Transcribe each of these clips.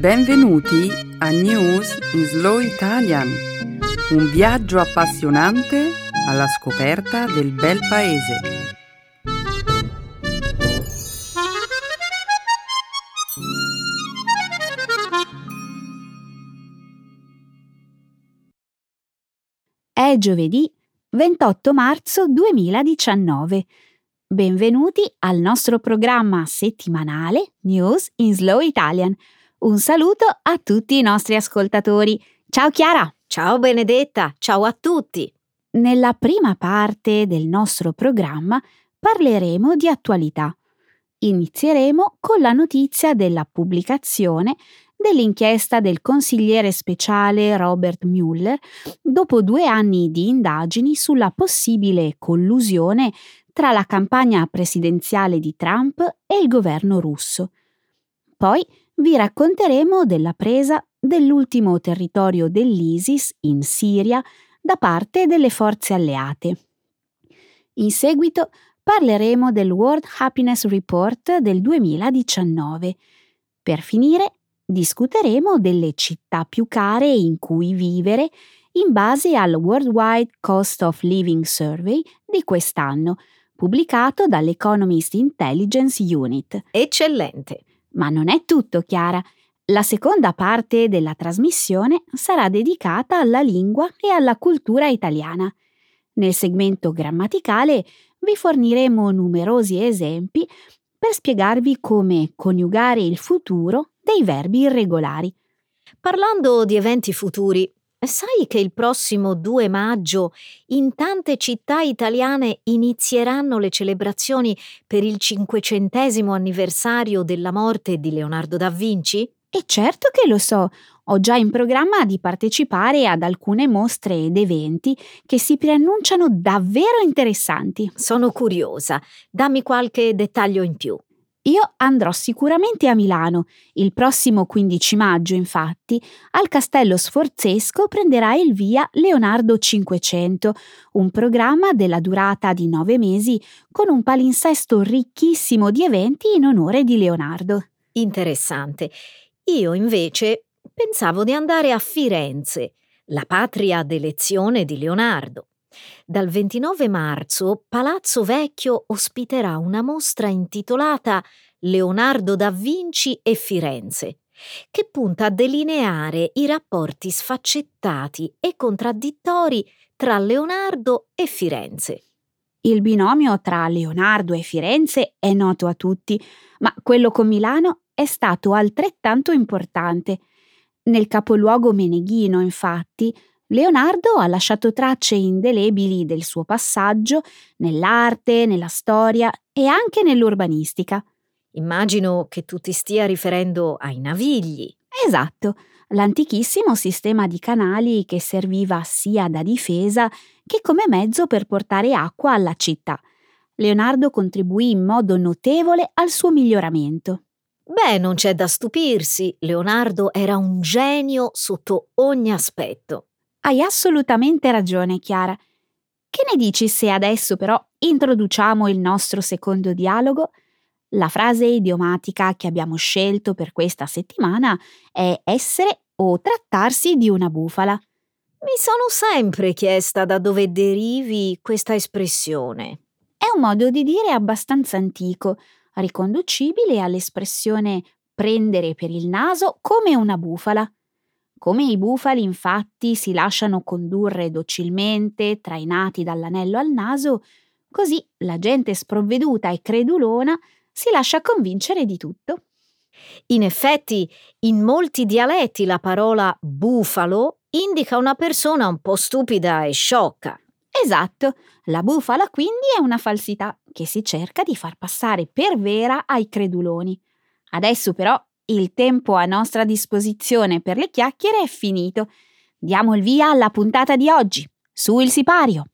Benvenuti a News in Slow Italian, un viaggio appassionante alla scoperta del bel paese. È giovedì 28 marzo 2019. Benvenuti al nostro programma settimanale News in Slow Italian un saluto a tutti i nostri ascoltatori. Ciao Chiara! Ciao Benedetta! Ciao a tutti! Nella prima parte del nostro programma parleremo di attualità. Inizieremo con la notizia della pubblicazione dell'inchiesta del consigliere speciale Robert Mueller dopo due anni di indagini sulla possibile collusione tra la campagna presidenziale di Trump e il governo russo. Poi vi racconteremo della presa dell'ultimo territorio dell'ISIS in Siria da parte delle forze alleate. In seguito parleremo del World Happiness Report del 2019. Per finire, discuteremo delle città più care in cui vivere in base al Worldwide Cost of Living Survey di quest'anno, pubblicato dall'Economist Intelligence Unit. Eccellente! Ma non è tutto, Chiara. La seconda parte della trasmissione sarà dedicata alla lingua e alla cultura italiana. Nel segmento grammaticale vi forniremo numerosi esempi per spiegarvi come coniugare il futuro dei verbi irregolari. Parlando di eventi futuri, sai che il prossimo 2 maggio in tante città italiane inizieranno le celebrazioni per il cinquecentesimo anniversario della morte di Leonardo da Vinci? E certo che lo so, ho già in programma di partecipare ad alcune mostre ed eventi che si preannunciano davvero interessanti. Sono curiosa, dammi qualche dettaglio in più. Io andrò sicuramente a Milano. Il prossimo 15 maggio, infatti, al Castello Sforzesco prenderà il via Leonardo 500, un programma della durata di nove mesi con un palinsesto ricchissimo di eventi in onore di Leonardo. Interessante. Io invece pensavo di andare a Firenze, la patria d'elezione di Leonardo. Dal 29 marzo Palazzo Vecchio ospiterà una mostra intitolata Leonardo da Vinci e Firenze, che punta a delineare i rapporti sfaccettati e contraddittori tra Leonardo e Firenze. Il binomio tra Leonardo e Firenze è noto a tutti, ma quello con Milano è stato altrettanto importante. Nel capoluogo meneghino, infatti, Leonardo ha lasciato tracce indelebili del suo passaggio nell'arte, nella storia e anche nell'urbanistica. Immagino che tu ti stia riferendo ai navigli. Esatto, l'antichissimo sistema di canali che serviva sia da difesa che come mezzo per portare acqua alla città. Leonardo contribuì in modo notevole al suo miglioramento. Beh, non c'è da stupirsi, Leonardo era un genio sotto ogni aspetto. Hai assolutamente ragione, Chiara. Che ne dici se adesso però introduciamo il nostro secondo dialogo? La frase idiomatica che abbiamo scelto per questa settimana è essere o trattarsi di una bufala. Mi sono sempre chiesta da dove derivi questa espressione. È un modo di dire abbastanza antico, riconducibile all'espressione prendere per il naso come una bufala. Come i bufali infatti si lasciano condurre docilmente, trainati dall'anello al naso, così la gente sprovveduta e credulona si lascia convincere di tutto. In effetti, in molti dialetti la parola bufalo indica una persona un po' stupida e sciocca. Esatto, la bufala quindi è una falsità che si cerca di far passare per vera ai creduloni. Adesso però il tempo a nostra disposizione per le chiacchiere è finito. Diamo il via alla puntata di oggi. Su il sipario!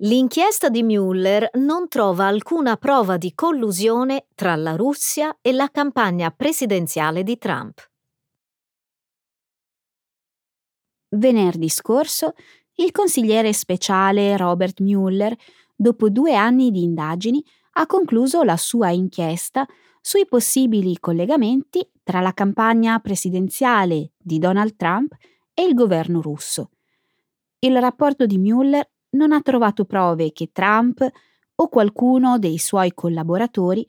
L'inchiesta di Mueller non trova alcuna prova di collusione tra la Russia e la campagna presidenziale di Trump. Venerdì scorso, il consigliere speciale Robert Mueller, dopo due anni di indagini, ha concluso la sua inchiesta sui possibili collegamenti tra la campagna presidenziale di Donald Trump e il governo russo. Il rapporto di Mueller non ha trovato prove che Trump o qualcuno dei suoi collaboratori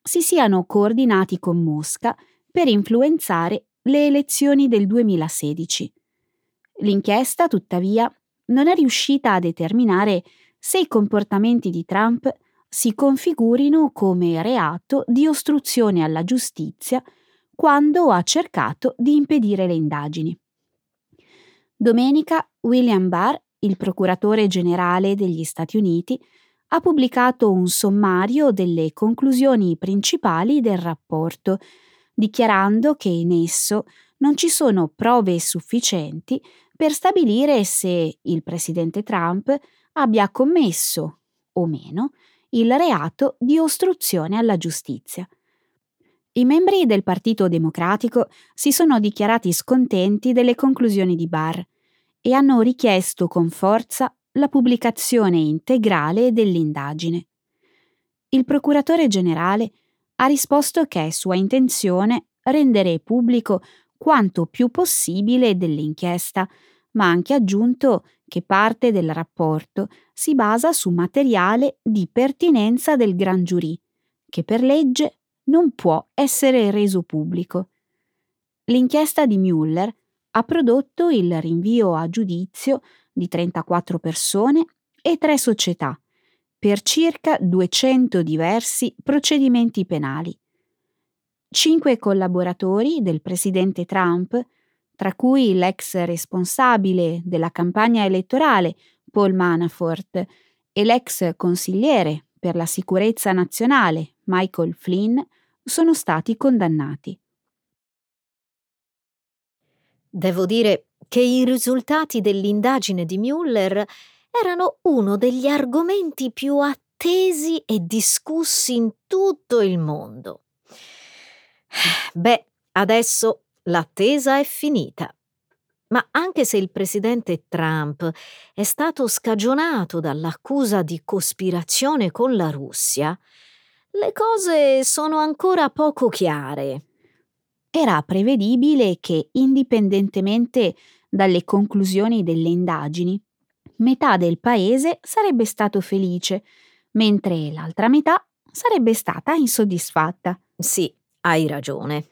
si siano coordinati con Mosca per influenzare le elezioni del 2016. L'inchiesta, tuttavia, non è riuscita a determinare se i comportamenti di Trump si configurino come reato di ostruzione alla giustizia quando ha cercato di impedire le indagini. Domenica William Barr il procuratore generale degli Stati Uniti ha pubblicato un sommario delle conclusioni principali del rapporto, dichiarando che in esso non ci sono prove sufficienti per stabilire se il presidente Trump abbia commesso o meno il reato di ostruzione alla giustizia. I membri del Partito Democratico si sono dichiarati scontenti delle conclusioni di Barr e hanno richiesto con forza la pubblicazione integrale dell'indagine. Il procuratore generale ha risposto che è sua intenzione rendere pubblico quanto più possibile dell'inchiesta, ma ha anche aggiunto che parte del rapporto si basa su materiale di pertinenza del gran giurì, che per legge non può essere reso pubblico. L'inchiesta di Mueller ha prodotto il rinvio a giudizio di 34 persone e tre società per circa 200 diversi procedimenti penali. Cinque collaboratori del presidente Trump, tra cui l'ex responsabile della campagna elettorale Paul Manafort e l'ex consigliere per la sicurezza nazionale Michael Flynn, sono stati condannati. Devo dire che i risultati dell'indagine di Mueller erano uno degli argomenti più attesi e discussi in tutto il mondo. Beh, adesso l'attesa è finita. Ma anche se il presidente Trump è stato scagionato dall'accusa di cospirazione con la Russia, le cose sono ancora poco chiare era prevedibile che, indipendentemente dalle conclusioni delle indagini, metà del paese sarebbe stato felice, mentre l'altra metà sarebbe stata insoddisfatta. Sì, hai ragione.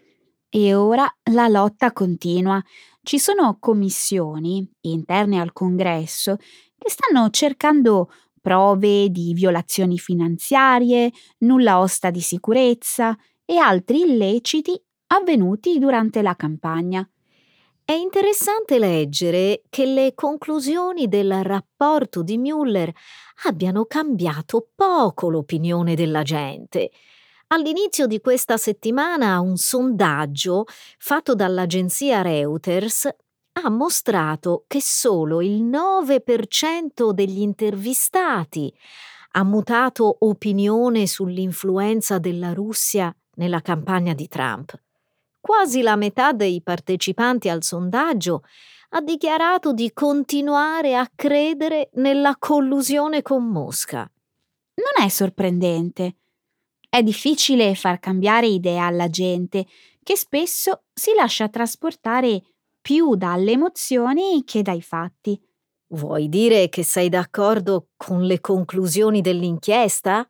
E ora la lotta continua. Ci sono commissioni interne al Congresso che stanno cercando prove di violazioni finanziarie, nulla osta di sicurezza e altri illeciti avvenuti durante la campagna. È interessante leggere che le conclusioni del rapporto di Mueller abbiano cambiato poco l'opinione della gente. All'inizio di questa settimana un sondaggio fatto dall'agenzia Reuters ha mostrato che solo il 9% degli intervistati ha mutato opinione sull'influenza della Russia nella campagna di Trump quasi la metà dei partecipanti al sondaggio ha dichiarato di continuare a credere nella collusione con Mosca. Non è sorprendente. È difficile far cambiare idea alla gente, che spesso si lascia trasportare più dalle emozioni che dai fatti. Vuoi dire che sei d'accordo con le conclusioni dell'inchiesta?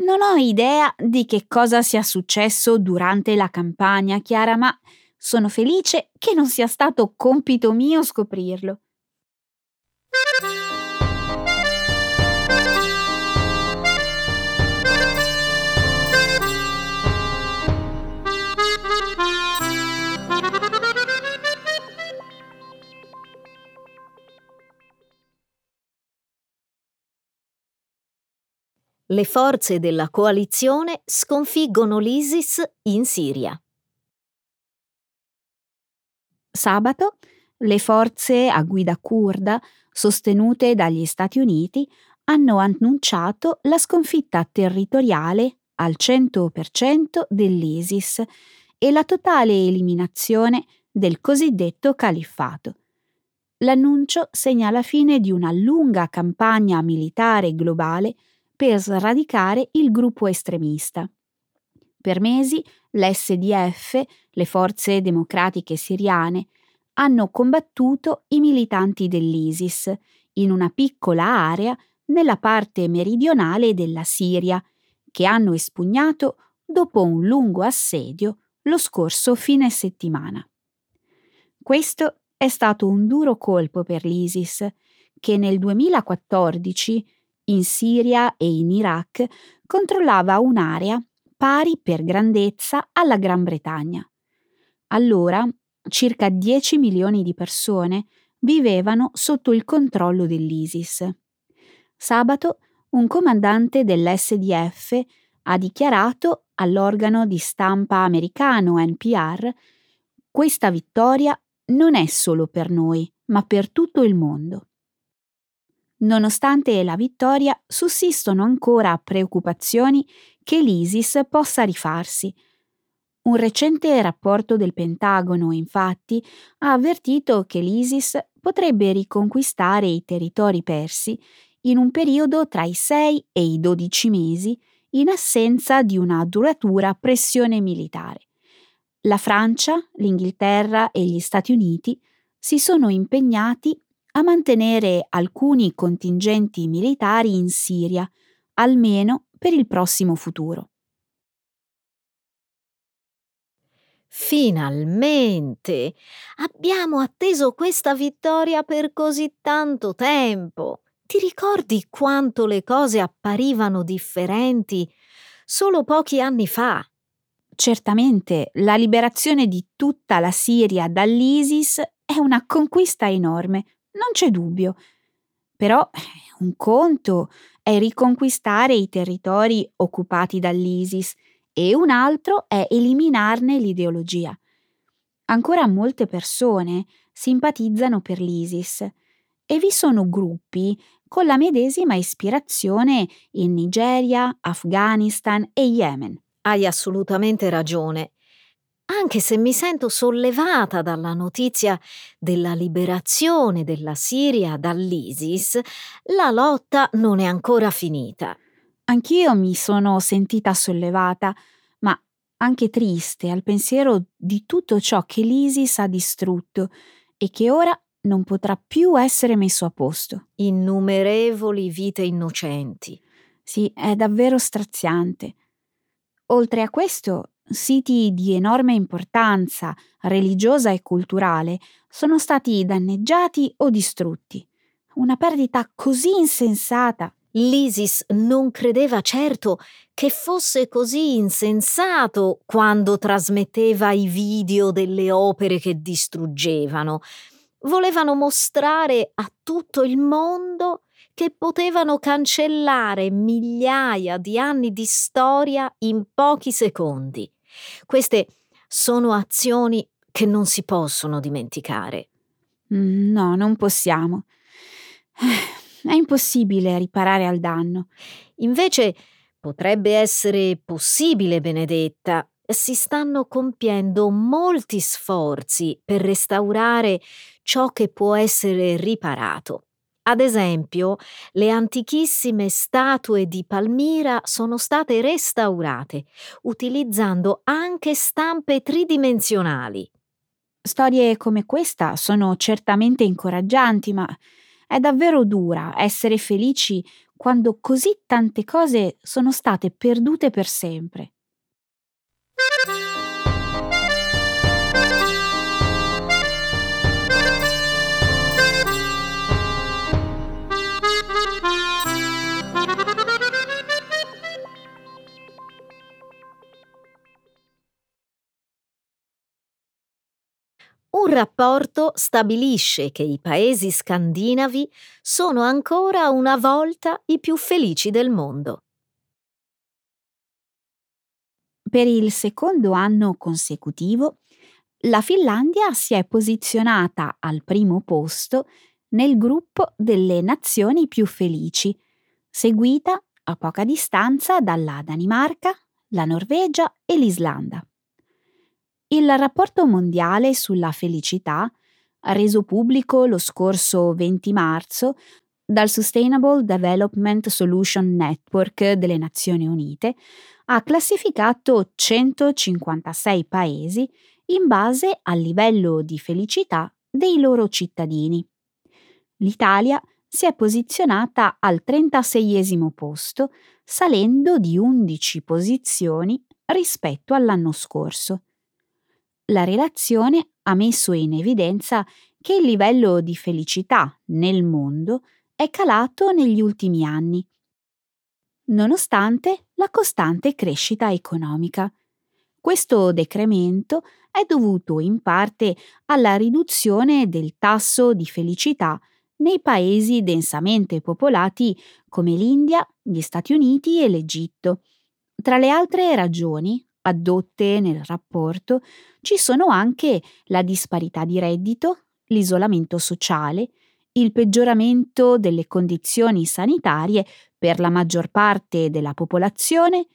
Non ho idea di che cosa sia successo durante la campagna, Chiara, ma sono felice che non sia stato compito mio scoprirlo. Le forze della coalizione sconfiggono l'ISIS in Siria. Sabato le forze a guida kurda, sostenute dagli Stati Uniti, hanno annunciato la sconfitta territoriale al 100% dell'ISIS e la totale eliminazione del cosiddetto califfato. L'annuncio segna la fine di una lunga campagna militare globale per sradicare il gruppo estremista. Per mesi l'SDF, le forze democratiche siriane, hanno combattuto i militanti dell'ISIS in una piccola area nella parte meridionale della Siria, che hanno espugnato dopo un lungo assedio lo scorso fine settimana. Questo è stato un duro colpo per l'ISIS, che nel 2014, in Siria e in Iraq, controllava un'area pari per grandezza alla Gran Bretagna. Allora, circa 10 milioni di persone vivevano sotto il controllo dell'ISIS. Sabato un comandante dell'SDF ha dichiarato all'organo di stampa americano NPR questa vittoria non è solo per noi, ma per tutto il mondo. Nonostante la vittoria, sussistono ancora preoccupazioni che l'ISIS possa rifarsi. Un recente rapporto del Pentagono, infatti, ha avvertito che l'ISIS potrebbe riconquistare i territori persi in un periodo tra i 6 e i 12 mesi in assenza di una duratura pressione militare. La Francia, l'Inghilterra e gli Stati Uniti si sono impegnati a mantenere alcuni contingenti militari in Siria, almeno per il prossimo futuro. Finalmente! Abbiamo atteso questa vittoria per così tanto tempo. Ti ricordi quanto le cose apparivano differenti solo pochi anni fa? Certamente, la liberazione di tutta la Siria dall'ISIS è una conquista enorme, non c'è dubbio. Però un conto è riconquistare i territori occupati dall'ISIS e un altro è eliminarne l'ideologia. Ancora molte persone simpatizzano per l'ISIS e vi sono gruppi con la medesima ispirazione in Nigeria, Afghanistan e Yemen. Hai assolutamente ragione. Anche se mi sento sollevata dalla notizia della liberazione della Siria dall'ISIS, la lotta non è ancora finita. Anch'io mi sono sentita sollevata, ma anche triste al pensiero di tutto ciò che l'ISIS ha distrutto e che ora non potrà più essere messo a posto. Innumerevoli vite innocenti. Sì, è davvero straziante. Oltre a questo, siti di enorme importanza religiosa e culturale sono stati danneggiati o distrutti. Una perdita così insensata. L'ISIS non credeva certo che fosse così insensato quando trasmetteva i video delle opere che distruggevano volevano mostrare a tutto il mondo che potevano cancellare migliaia di anni di storia in pochi secondi. Queste sono azioni che non si possono dimenticare. Mm, no, non possiamo. È impossibile riparare al danno. Invece potrebbe essere possibile, Benedetta, si stanno compiendo molti sforzi per restaurare ciò che può essere riparato. Ad esempio, le antichissime statue di Palmira sono state restaurate, utilizzando anche stampe tridimensionali. Storie come questa sono certamente incoraggianti, ma è davvero dura essere felici quando così tante cose sono state perdute per sempre. Un rapporto stabilisce che i paesi scandinavi sono ancora una volta i più felici del mondo. Per il secondo anno consecutivo, la Finlandia si è posizionata al primo posto nel gruppo delle nazioni più felici, seguita a poca distanza dalla Danimarca, la Norvegia e l'Islanda. Il rapporto mondiale sulla felicità, reso pubblico lo scorso 20 marzo dal Sustainable Development Solution Network delle Nazioni Unite, ha classificato 156 paesi in base al livello di felicità dei loro cittadini. L'Italia si è posizionata al 36 posto, salendo di 11 posizioni rispetto all'anno scorso. La relazione ha messo in evidenza che il livello di felicità nel mondo è calato negli ultimi anni, nonostante la costante crescita economica. Questo decremento è dovuto in parte alla riduzione del tasso di felicità nei paesi densamente popolati come l'India, gli Stati Uniti e l'Egitto. Tra le altre ragioni addotte nel rapporto ci sono anche la disparità di reddito, l'isolamento sociale, il peggioramento delle condizioni sanitarie per la maggior parte della popolazione,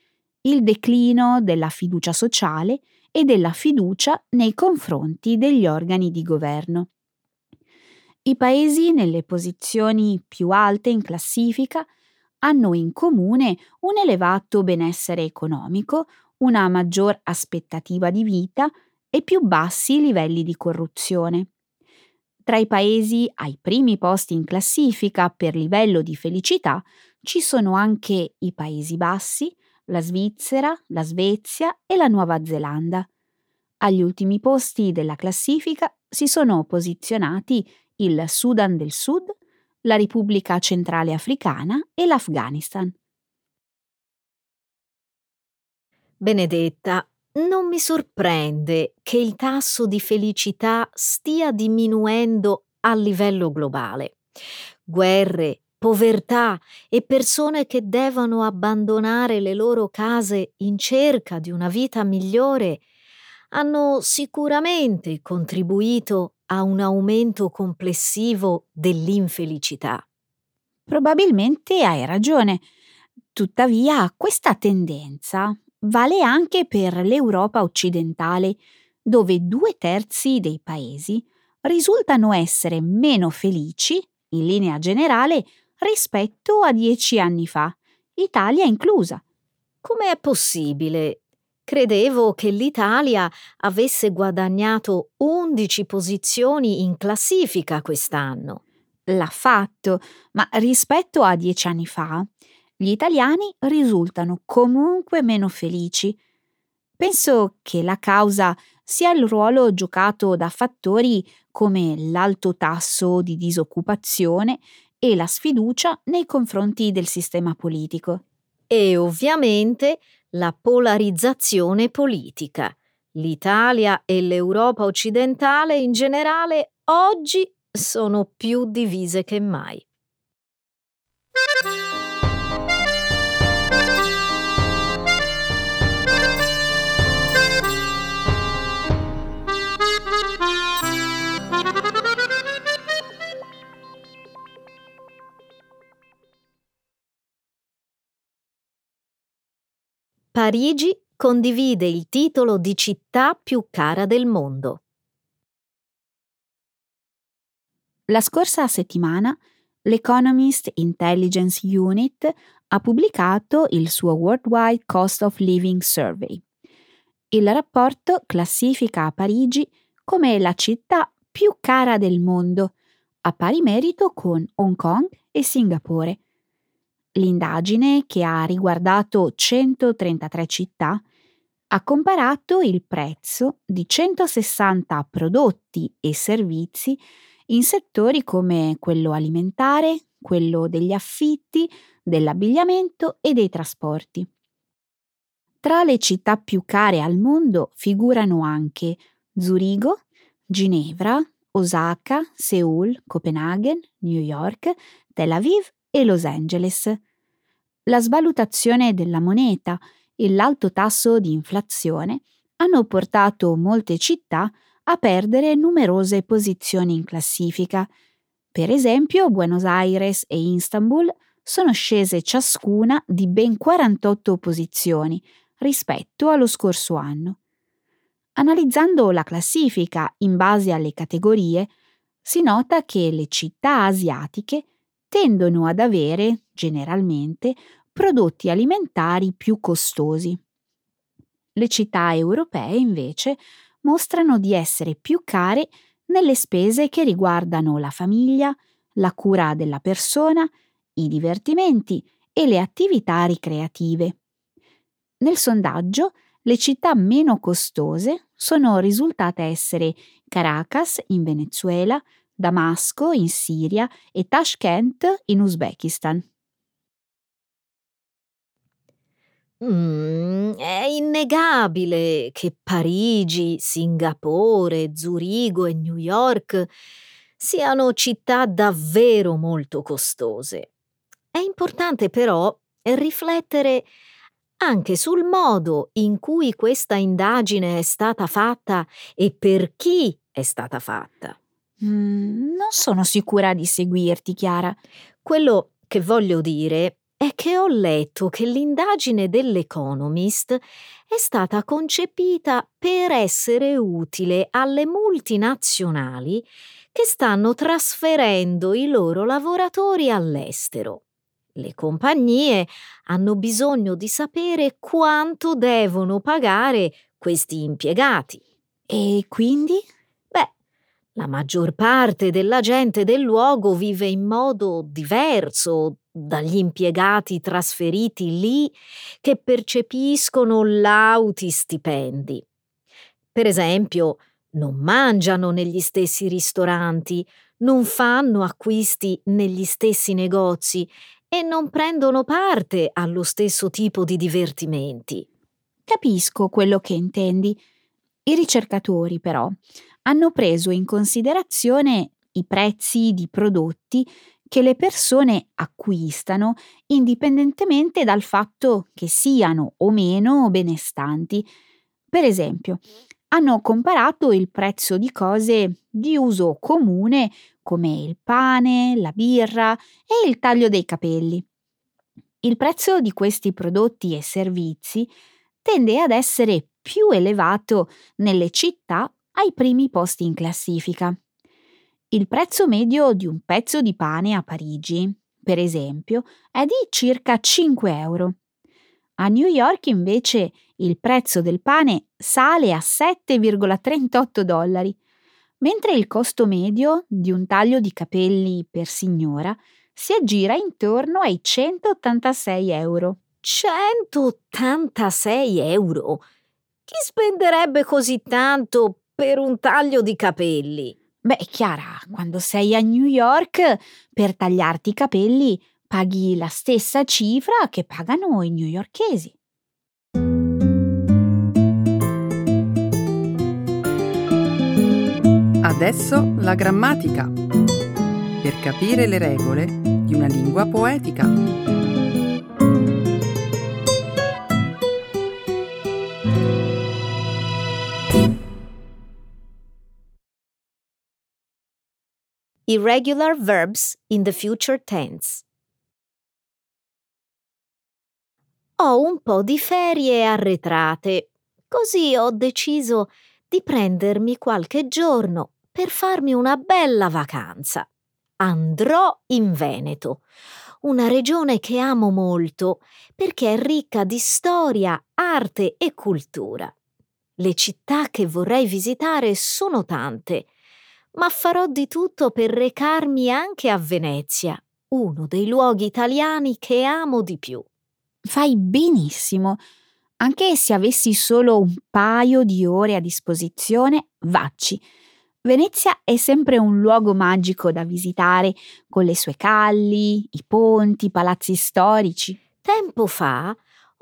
il declino della fiducia sociale e della fiducia nei confronti degli organi di governo. I paesi nelle posizioni più alte in classifica hanno in comune un elevato benessere economico, una maggior aspettativa di vita e più bassi livelli di corruzione. Tra i paesi ai primi posti in classifica per livello di felicità ci sono anche i Paesi Bassi, la Svizzera, la Svezia e la Nuova Zelanda. Agli ultimi posti della classifica si sono posizionati il Sudan del Sud, la Repubblica Centrale Africana e l'Afghanistan. Benedetta, non mi sorprende che il tasso di felicità stia diminuendo a livello globale. Guerre, povertà e persone che devono abbandonare le loro case in cerca di una vita migliore hanno sicuramente contribuito a un aumento complessivo dell'infelicità. Probabilmente hai ragione. Tuttavia, questa tendenza vale anche per l'Europa occidentale, dove due terzi dei paesi risultano essere meno felici, in linea generale, rispetto a dieci anni fa, Italia inclusa. Come è possibile? Credevo che l'Italia avesse guadagnato 11 posizioni in classifica quest'anno. L'ha fatto, ma rispetto a dieci anni fa, gli italiani risultano comunque meno felici. Penso che la causa sia il ruolo giocato da fattori come l'alto tasso di disoccupazione e la sfiducia nei confronti del sistema politico. E ovviamente la polarizzazione politica. L'Italia e l'Europa occidentale in generale oggi sono più divise che mai. Parigi condivide il titolo di città più cara del mondo. La scorsa settimana l'Economist Intelligence Unit ha pubblicato il suo Worldwide Cost of Living Survey. Il rapporto classifica Parigi come la città più cara del mondo, a pari merito con Hong Kong e Singapore, L'indagine, che ha riguardato 133 città, ha comparato il prezzo di 160 prodotti e servizi in settori come quello alimentare, quello degli affitti, dell'abbigliamento e dei trasporti. Tra le città più care al mondo figurano anche Zurigo, Ginevra, Osaka, Seoul, Copenaghen, New York, Tel Aviv e Los Angeles la svalutazione della moneta e l'alto tasso di inflazione hanno portato molte città a perdere numerose posizioni in classifica. Per esempio, Buenos Aires e Istanbul sono scese ciascuna di ben 48 posizioni rispetto allo scorso anno. Analizzando la classifica in base alle categorie, si nota che le città asiatiche tendono ad avere, generalmente, prodotti alimentari più costosi. Le città europee, invece, mostrano di essere più care nelle spese che riguardano la famiglia, la cura della persona, i divertimenti e le attività ricreative. Nel sondaggio, le città meno costose sono risultate essere Caracas in Venezuela, Damasco in Siria e Tashkent in Uzbekistan. Mm, è innegabile che Parigi, Singapore, Zurigo e New York siano città davvero molto costose. È importante però riflettere anche sul modo in cui questa indagine è stata fatta e per chi è stata fatta. Mm, non sono sicura di seguirti, Chiara. Quello che voglio dire è che ho letto che l'indagine dell'Economist è stata concepita per essere utile alle multinazionali che stanno trasferendo i loro lavoratori all'estero. Le compagnie hanno bisogno di sapere quanto devono pagare questi impiegati. E quindi? La maggior parte della gente del luogo vive in modo diverso dagli impiegati trasferiti lì che percepiscono lauti stipendi. Per esempio, non mangiano negli stessi ristoranti, non fanno acquisti negli stessi negozi e non prendono parte allo stesso tipo di divertimenti. Capisco quello che intendi. I ricercatori, però, hanno preso in considerazione i prezzi di prodotti che le persone acquistano indipendentemente dal fatto che siano o meno benestanti. Per esempio, hanno comparato il prezzo di cose di uso comune come il pane, la birra e il taglio dei capelli. Il prezzo di questi prodotti e servizi tende ad essere più elevato nelle città ai primi posti in classifica. Il prezzo medio di un pezzo di pane a Parigi, per esempio, è di circa 5 euro. A New York invece il prezzo del pane sale a 7,38 dollari, mentre il costo medio di un taglio di capelli per signora si aggira intorno ai 186 euro. 186 euro? Chi spenderebbe così tanto per un taglio di capelli? Beh, Chiara, quando sei a New York per tagliarti i capelli paghi la stessa cifra che pagano i newyorkesi. Adesso la grammatica. Per capire le regole di una lingua poetica. Irregular verbs in the future tense. Ho un po' di ferie arretrate, così ho deciso di prendermi qualche giorno per farmi una bella vacanza. Andrò in Veneto, una regione che amo molto perché è ricca di storia, arte e cultura. Le città che vorrei visitare sono tante, ma farò di tutto per recarmi anche a Venezia, uno dei luoghi italiani che amo di più. Fai benissimo. Anche se avessi solo un paio di ore a disposizione, vacci. Venezia è sempre un luogo magico da visitare, con le sue calli, i ponti, i palazzi storici. Tempo fa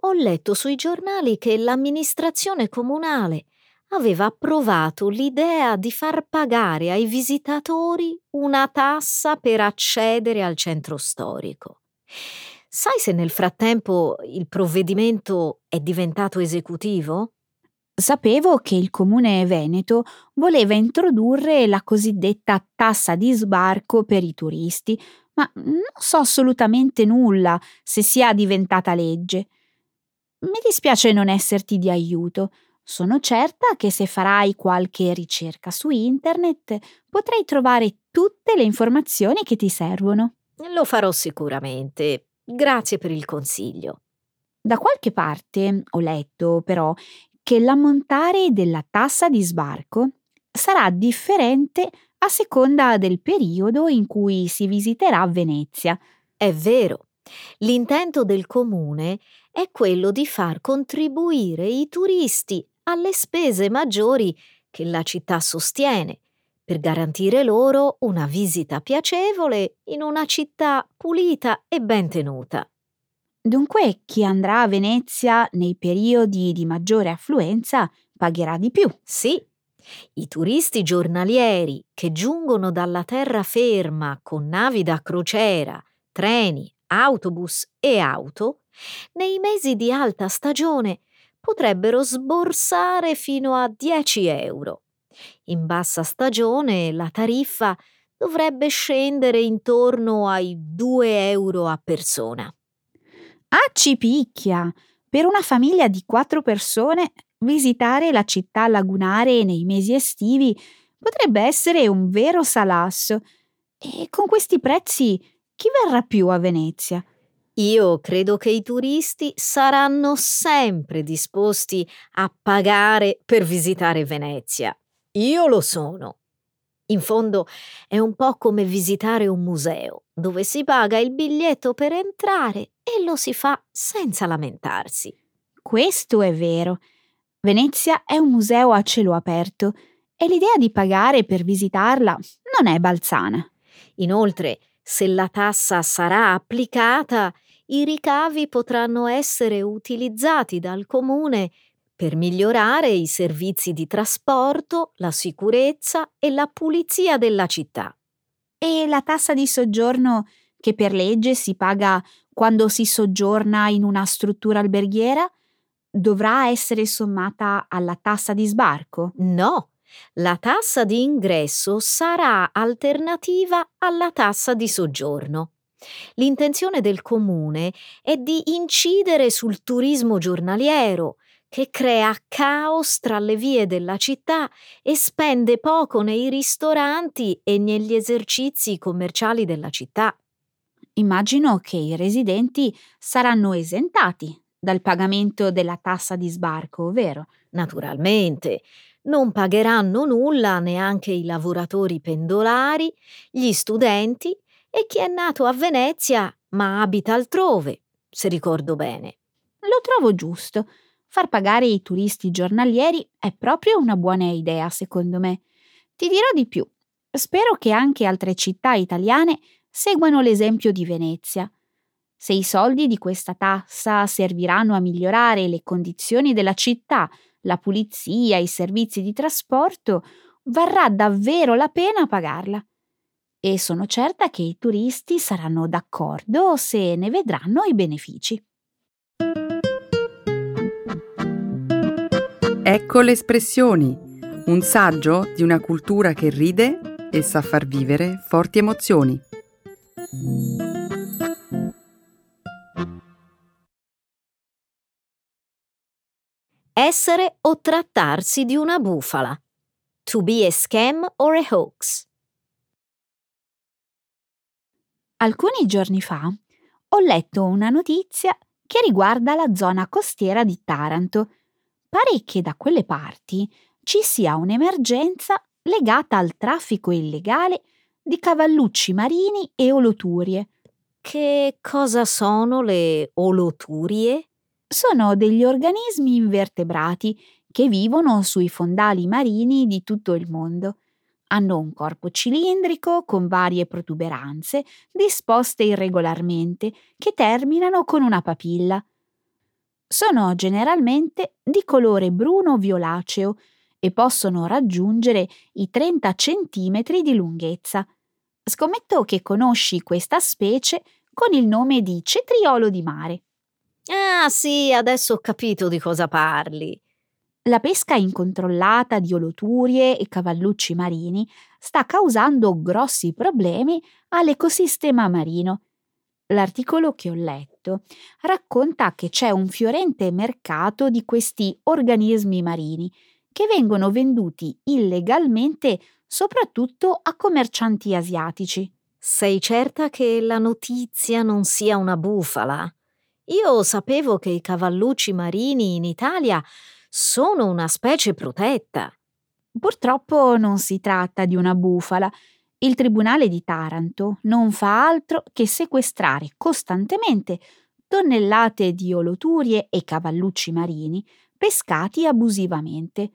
ho letto sui giornali che l'amministrazione comunale aveva approvato l'idea di far pagare ai visitatori una tassa per accedere al centro storico. Sai se nel frattempo il provvedimento è diventato esecutivo? Sapevo che il comune veneto voleva introdurre la cosiddetta tassa di sbarco per i turisti, ma non so assolutamente nulla se sia diventata legge. Mi dispiace non esserti di aiuto. Sono certa che se farai qualche ricerca su internet potrai trovare tutte le informazioni che ti servono. Lo farò sicuramente. Grazie per il consiglio. Da qualche parte ho letto però che l'ammontare della tassa di sbarco sarà differente a seconda del periodo in cui si visiterà Venezia. È vero. L'intento del comune è quello di far contribuire i turisti alle spese maggiori che la città sostiene, per garantire loro una visita piacevole in una città pulita e ben tenuta. Dunque chi andrà a Venezia nei periodi di maggiore affluenza pagherà di più. Sì, i turisti giornalieri che giungono dalla terraferma con navi da crociera, treni, autobus e auto, nei mesi di alta stagione potrebbero sborsare fino a 10 euro. In bassa stagione la tariffa dovrebbe scendere intorno ai 2 euro a persona. Ah, ci picchia! Per una famiglia di quattro persone visitare la città lagunare nei mesi estivi potrebbe essere un vero salasso. E con questi prezzi chi verrà più a Venezia? Io credo che i turisti saranno sempre disposti a pagare per visitare Venezia. Io lo sono. In fondo è un po' come visitare un museo, dove si paga il biglietto per entrare e lo si fa senza lamentarsi. Questo è vero. Venezia è un museo a cielo aperto e l'idea di pagare per visitarla non è balzana. Inoltre, se la tassa sarà applicata, i ricavi potranno essere utilizzati dal comune per migliorare i servizi di trasporto, la sicurezza e la pulizia della città. E la tassa di soggiorno che per legge si paga quando si soggiorna in una struttura alberghiera dovrà essere sommata alla tassa di sbarco? No, la tassa di ingresso sarà alternativa alla tassa di soggiorno. L'intenzione del comune è di incidere sul turismo giornaliero, che crea caos tra le vie della città e spende poco nei ristoranti e negli esercizi commerciali della città. Immagino che i residenti saranno esentati dal pagamento della tassa di sbarco, vero? Naturalmente. Non pagheranno nulla neanche i lavoratori pendolari, gli studenti e chi è nato a Venezia ma abita altrove, se ricordo bene. Lo trovo giusto. Far pagare i turisti giornalieri è proprio una buona idea, secondo me. Ti dirò di più. Spero che anche altre città italiane seguano l'esempio di Venezia. Se i soldi di questa tassa serviranno a migliorare le condizioni della città, la pulizia, i servizi di trasporto, varrà davvero la pena pagarla. E sono certa che i turisti saranno d'accordo se ne vedranno i benefici. Ecco le espressioni, un saggio di una cultura che ride e sa far vivere forti emozioni. Essere o trattarsi di una bufala. To be a scam or a hoax. Alcuni giorni fa ho letto una notizia che riguarda la zona costiera di Taranto. Pare che da quelle parti ci sia un'emergenza legata al traffico illegale di cavallucci marini e oloturie. Che cosa sono le oloturie? Sono degli organismi invertebrati che vivono sui fondali marini di tutto il mondo. Hanno un corpo cilindrico con varie protuberanze disposte irregolarmente che terminano con una papilla. Sono generalmente di colore bruno-violaceo e possono raggiungere i 30 cm di lunghezza. Scommetto che conosci questa specie con il nome di cetriolo di mare. Ah sì, adesso ho capito di cosa parli. La pesca incontrollata di oloturie e cavallucci marini sta causando grossi problemi all'ecosistema marino. L'articolo che ho letto racconta che c'è un fiorente mercato di questi organismi marini che vengono venduti illegalmente soprattutto a commercianti asiatici. Sei certa che la notizia non sia una bufala? Io sapevo che i cavallucci marini in Italia sono una specie protetta. Purtroppo non si tratta di una bufala. Il Tribunale di Taranto non fa altro che sequestrare costantemente tonnellate di oloturie e cavallucci marini pescati abusivamente.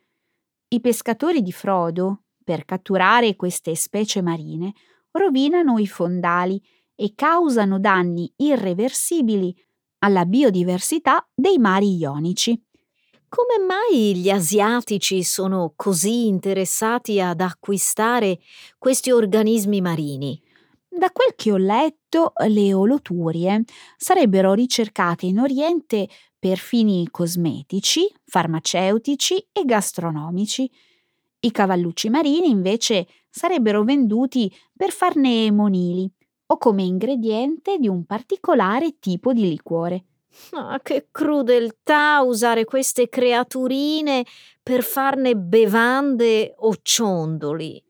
I pescatori di frodo, per catturare queste specie marine, rovinano i fondali e causano danni irreversibili alla biodiversità dei mari ionici. Come mai gli asiatici sono così interessati ad acquistare questi organismi marini? Da quel che ho letto, le oloturie sarebbero ricercate in Oriente per fini cosmetici, farmaceutici e gastronomici. I cavallucci marini invece sarebbero venduti per farne monili o come ingrediente di un particolare tipo di liquore. Ah, che crudeltà usare queste creaturine per farne bevande o ciondoli.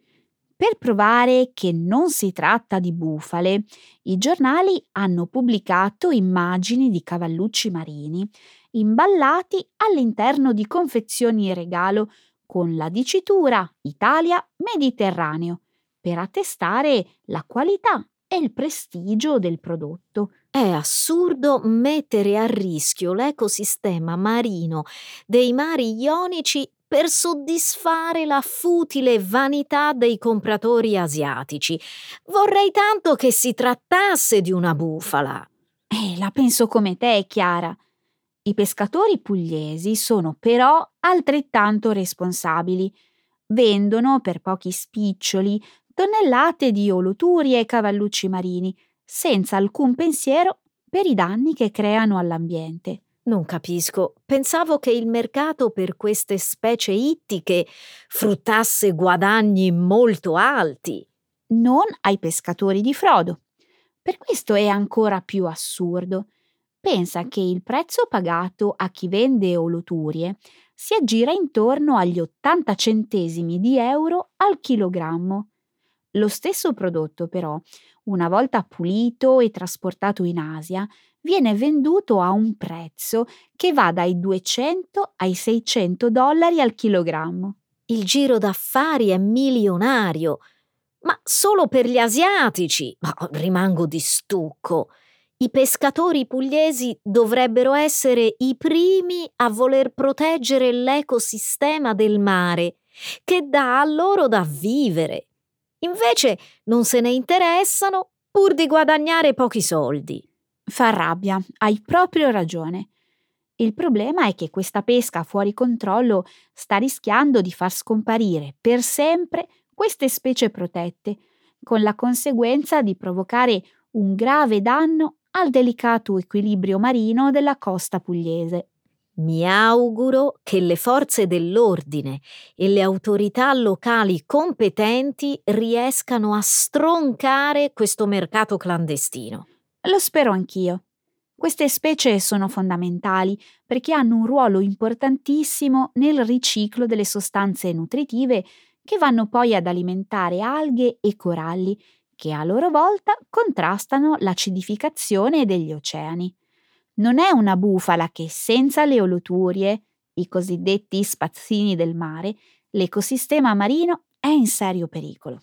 Per provare che non si tratta di bufale, i giornali hanno pubblicato immagini di cavallucci marini imballati all'interno di confezioni regalo con la dicitura Italia Mediterraneo per attestare la qualità e il prestigio del prodotto. È assurdo mettere a rischio l'ecosistema marino dei mari ionici per soddisfare la futile vanità dei compratori asiatici. Vorrei tanto che si trattasse di una bufala. Eh, la penso come te, Chiara. I pescatori pugliesi sono però altrettanto responsabili. Vendono per pochi spiccioli tonnellate di oloturie e cavallucci marini, senza alcun pensiero per i danni che creano all'ambiente. Non capisco. Pensavo che il mercato per queste specie ittiche fruttasse guadagni molto alti. Non ai pescatori di frodo. Per questo è ancora più assurdo pensa che il prezzo pagato a chi vende oloturie si aggira intorno agli 80 centesimi di euro al chilogrammo. Lo stesso prodotto, però, una volta pulito e trasportato in Asia, viene venduto a un prezzo che va dai 200 ai 600 dollari al chilogrammo. Il giro d'affari è milionario, ma solo per gli asiatici. Ma rimango di stucco. I pescatori pugliesi dovrebbero essere i primi a voler proteggere l'ecosistema del mare, che dà a loro da vivere. Invece non se ne interessano pur di guadagnare pochi soldi. Fa rabbia, hai proprio ragione. Il problema è che questa pesca fuori controllo sta rischiando di far scomparire per sempre queste specie protette, con la conseguenza di provocare un grave danno al delicato equilibrio marino della costa pugliese. Mi auguro che le forze dell'ordine e le autorità locali competenti riescano a stroncare questo mercato clandestino. Lo spero anch'io. Queste specie sono fondamentali perché hanno un ruolo importantissimo nel riciclo delle sostanze nutritive che vanno poi ad alimentare alghe e coralli che a loro volta contrastano l'acidificazione degli oceani. Non è una bufala che senza le oloturie, i cosiddetti spazzini del mare, l'ecosistema marino è in serio pericolo.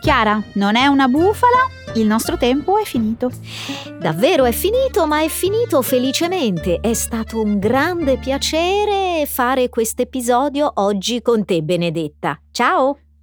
Chiara, non è una bufala, il nostro tempo è finito. Davvero è finito, ma è finito felicemente. È stato un grande piacere fare questo episodio oggi con te, Benedetta. Ciao!